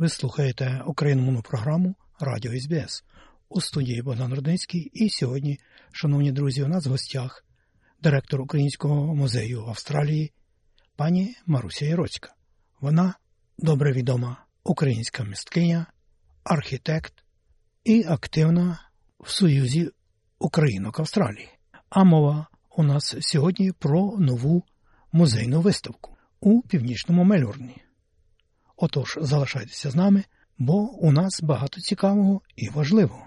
Ви слухаєте україномовну програму Радіо СБС у студії Богдан Рудницький. І сьогодні, шановні друзі, у нас в гостях директор Українського музею в Австралії пані Маруся Яроцька. Вона добре відома українська місткиня, архітект і активна в Союзі Українок Австралії. А мова у нас сьогодні про нову музейну виставку у північному Мельбурні. Отож, залишайтеся з нами, бо у нас багато цікавого і важливого.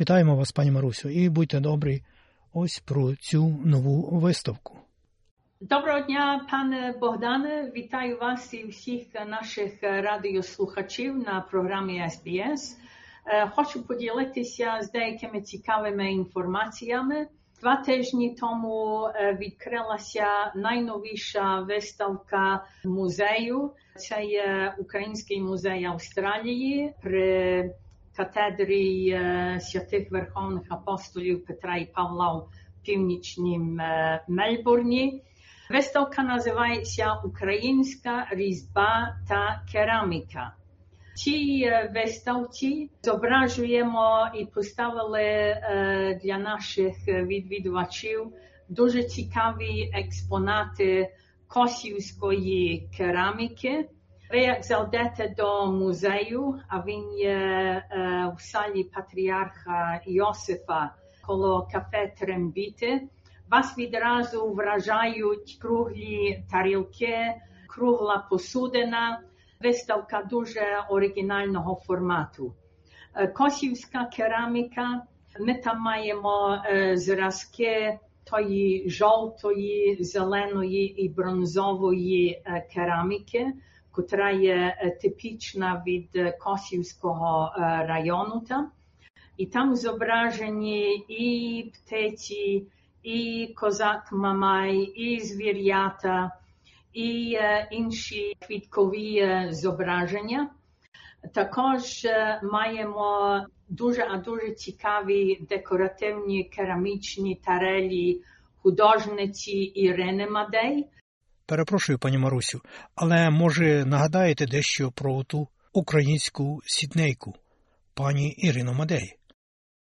Вітаємо вас, пані Марусю, і будьте добрі ось про цю нову виставку. Доброго дня, пане Богдане. Вітаю вас і всіх наших радіослухачів на програмі SBS. Хочу поділитися з деякими цікавими інформаціями. Два тижні тому відкрилася найновіша виставка музею. Це є Український музей Австралії при катедрі святих Верховних апостолів Петра і Павла в північнім Мельбурні. Виставка називається Українська різьба та кераміка. Ці виставці зображуємо і поставили для наших відвідувачів дуже цікаві експонати косівської кераміки. Ви як зайдете до музею, а він є в салі патріарха Йосифа коло кафе Трембіти, вас відразу вражають круглі тарілки, кругла посудина, виставка дуже оригінального формату. Косівська кераміка, ми там маємо зразки тої жовтої, зеленої і бронзової кераміки, котра є типічна від Косівського району. Там. І там зображені і птиці, і козак Мамай, і звір'ята, і інші квіткові зображення. Також маємо дуже а дуже цікаві декоративні керамічні тарелі художниці Ірини Мадей. Перепрошую, пані Марусю, але може нагадаєте дещо про ту українську сіднейку, пані Ірину Мадей?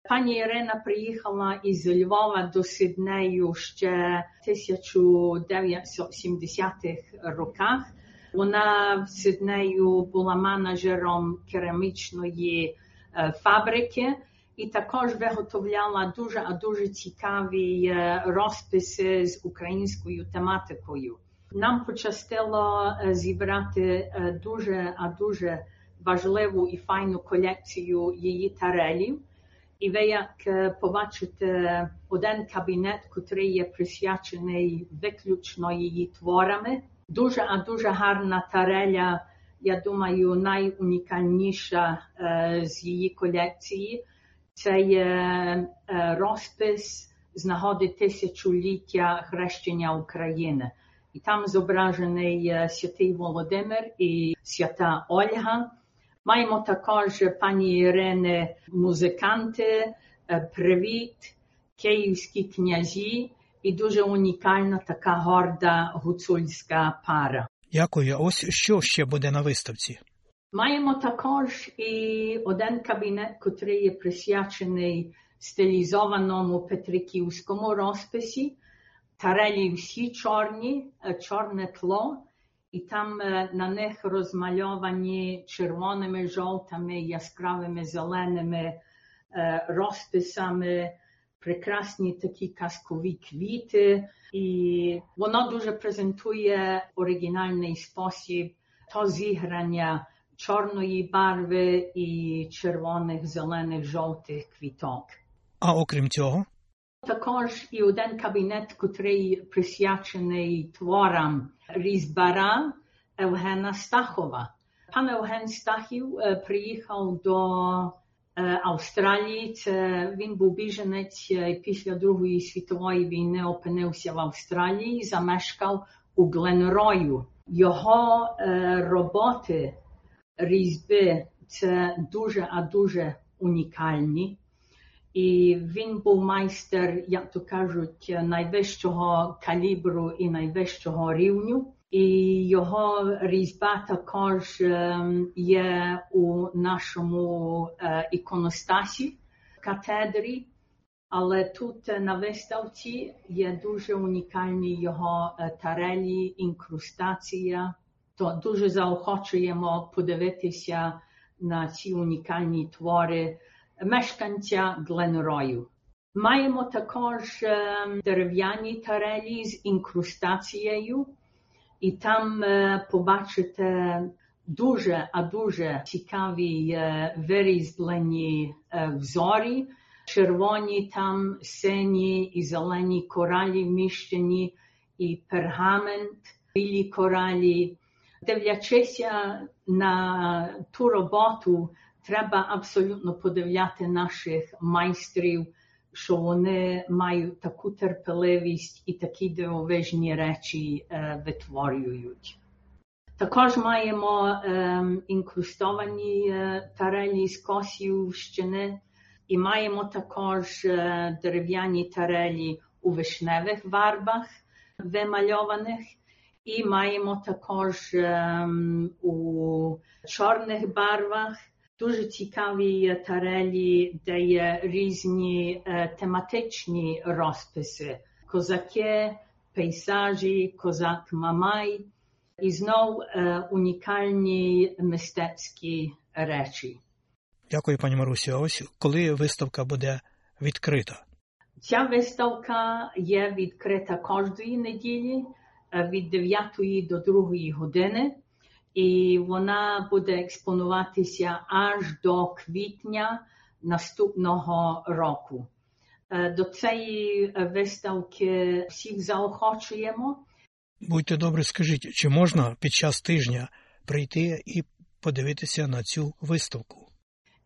Пані Ірина приїхала із Львова до Сиднею ще в 1970-х роках. Вона в Сиднею була менеджером керамічної фабрики і також виготовляла дуже а дуже цікаві розписи з українською тематикою. Нам пощастило зібрати дуже а дуже важливу і файну колекцію її тарелів. І ви як побачите один кабінет, який є присвячений виключно її творами. Дуже, а дуже гарна тареля, я думаю, найунікальніша з її колекції. Це є розпис з нагоди тисячоліття хрещення України. І там зображений святий Володимир і свята Ольга. Маємо також пані Ірини музиканти, привіт, київські князі і дуже унікальна така горда гуцульська пара. Дякую. Ось що ще буде на виставці? Маємо також і один кабінет, який є присвячений стилізованому петриківському розписі. Тарелі всі чорні, чорне тло. І там на них розмальовані червоними, жовтими, яскравими зеленими розписами, прекрасні такі казкові квіти. І воно дуже презентує оригінальний спосіб то зіграння чорної барви і червоних, зелених, жовтих квіток. А окрім цього? Також і один кабінет, який присвячений творам різьбара Евгена Стахова. Пан Евген Стахів приїхав до Австралії. Це він був біженець після Другої світової війни, опинився в Австралії, замешкав у Гленрою. Його роботи різьби це дуже, а дуже унікальні. І він був майстер, як то кажуть, найвищого калібру і найвищого рівню. І його різьба також є у нашому іконостасі катедрі. Але тут на виставці є дуже унікальні його тарелі, інкрустація. То дуже заохочуємо подивитися на ці унікальні твори мешканця Гленрою. Маємо також дерев'яні тарелі з інкрустацією, і там побачите дуже, а дуже цікаві вирізблені взорі, червоні там сині і зелені коралі вміщені, і пергамент, білі коралі. Дивлячися на ту роботу, треба абсолютно подивляти наших майстрів, що вони мають таку терпеливість і такі дивовижні речі е, витворюють. Також маємо е, інкрустовані е, тарелі з Косівщини і маємо також е, дерев'яні тарелі у вишневих варбах вимальованих. І маємо також ем, у чорних барвах дуже цікаві тарелі, де є різні е, тематичні розписи: козаки, пейсажі, козак Мамай, і знов е, унікальні мистецькі речі. Дякую, пані Марусі. А ось коли виставка буде відкрита? Ця виставка є відкрита кожної неділі від 9 до 2 години, і вона буде експонуватися аж до квітня наступного року. До цієї виставки всіх заохочуємо. Будьте добре, скажіть, чи можна під час тижня прийти і подивитися на цю виставку?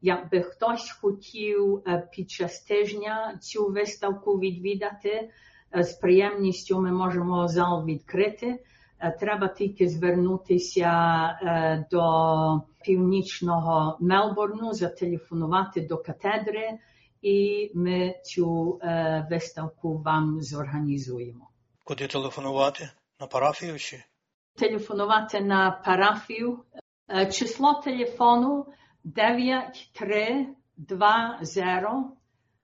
Якби хтось хотів під час тижня цю виставку відвідати, з приємністю ми можемо зал відкрити. Треба тільки звернутися до північного Мелбурну, зателефонувати до катедри, і ми цю виставку вам зорганізуємо. Куди телефонувати? На парафію чи? Телефонувати на парафію. Число телефону 9320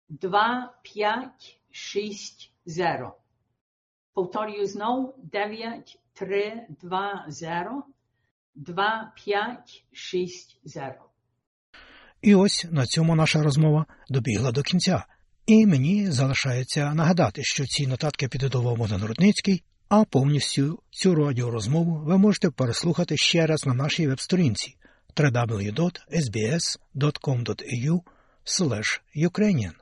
2560. Повторюю знов 9320 2560. І ось на цьому наша розмова добігла до кінця. І мені залишається нагадати, що ці нотатки підготував Богдан Рудницький, а повністю цю радіорозмову ви можете переслухати ще раз на нашій веб-сторінці www.sbs.com.au Ukrainian